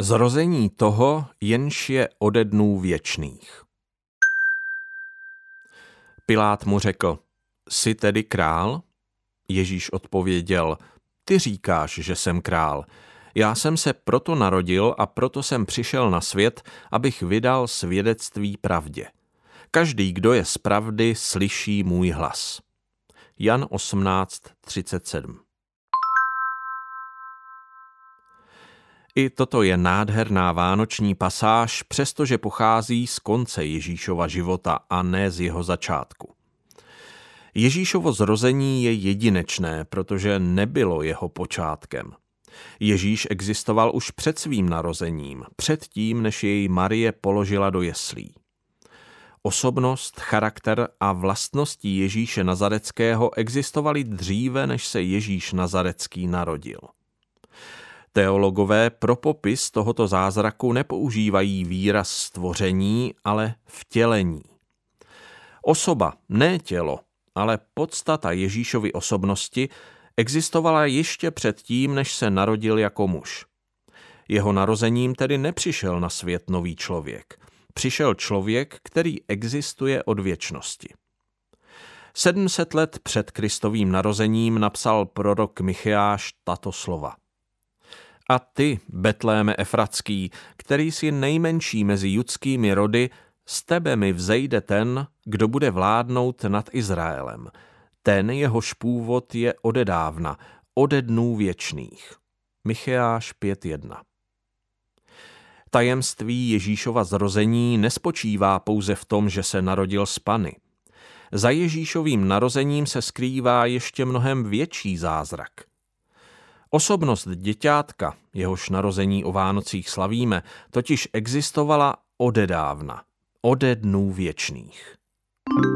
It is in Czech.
Zrození toho, jenž je ode dnů věčných. Pilát mu řekl, jsi tedy král? Ježíš odpověděl, ty říkáš, že jsem král. Já jsem se proto narodil a proto jsem přišel na svět, abych vydal svědectví pravdě. Každý, kdo je z pravdy, slyší můj hlas. Jan 18.37 I toto je nádherná vánoční pasáž, přestože pochází z konce Ježíšova života a ne z jeho začátku. Ježíšovo zrození je jedinečné, protože nebylo jeho počátkem. Ježíš existoval už před svým narozením, před tím, než jej Marie položila do jeslí. Osobnost, charakter a vlastnosti Ježíše Nazareckého existovaly dříve, než se Ježíš Nazarecký narodil. Teologové pro popis tohoto zázraku nepoužívají výraz stvoření, ale vtělení. Osoba, ne tělo, ale podstata Ježíšovy osobnosti existovala ještě předtím, než se narodil jako muž. Jeho narozením tedy nepřišel na svět nový člověk. Přišel člověk, který existuje od věčnosti. 700 let před Kristovým narozením napsal prorok Micheáš tato slova – a ty, Betléme Efratský, který jsi nejmenší mezi judskými rody, z tebe mi vzejde ten, kdo bude vládnout nad Izraelem. Ten jehož původ je odedávna, ode dnů věčných. Micheáš 5.1 Tajemství Ježíšova zrození nespočívá pouze v tom, že se narodil z Pany. Za Ježíšovým narozením se skrývá ještě mnohem větší zázrak – Osobnost děťátka, jehož narození o Vánocích slavíme, totiž existovala odedávna, ode dnů věčných. thank you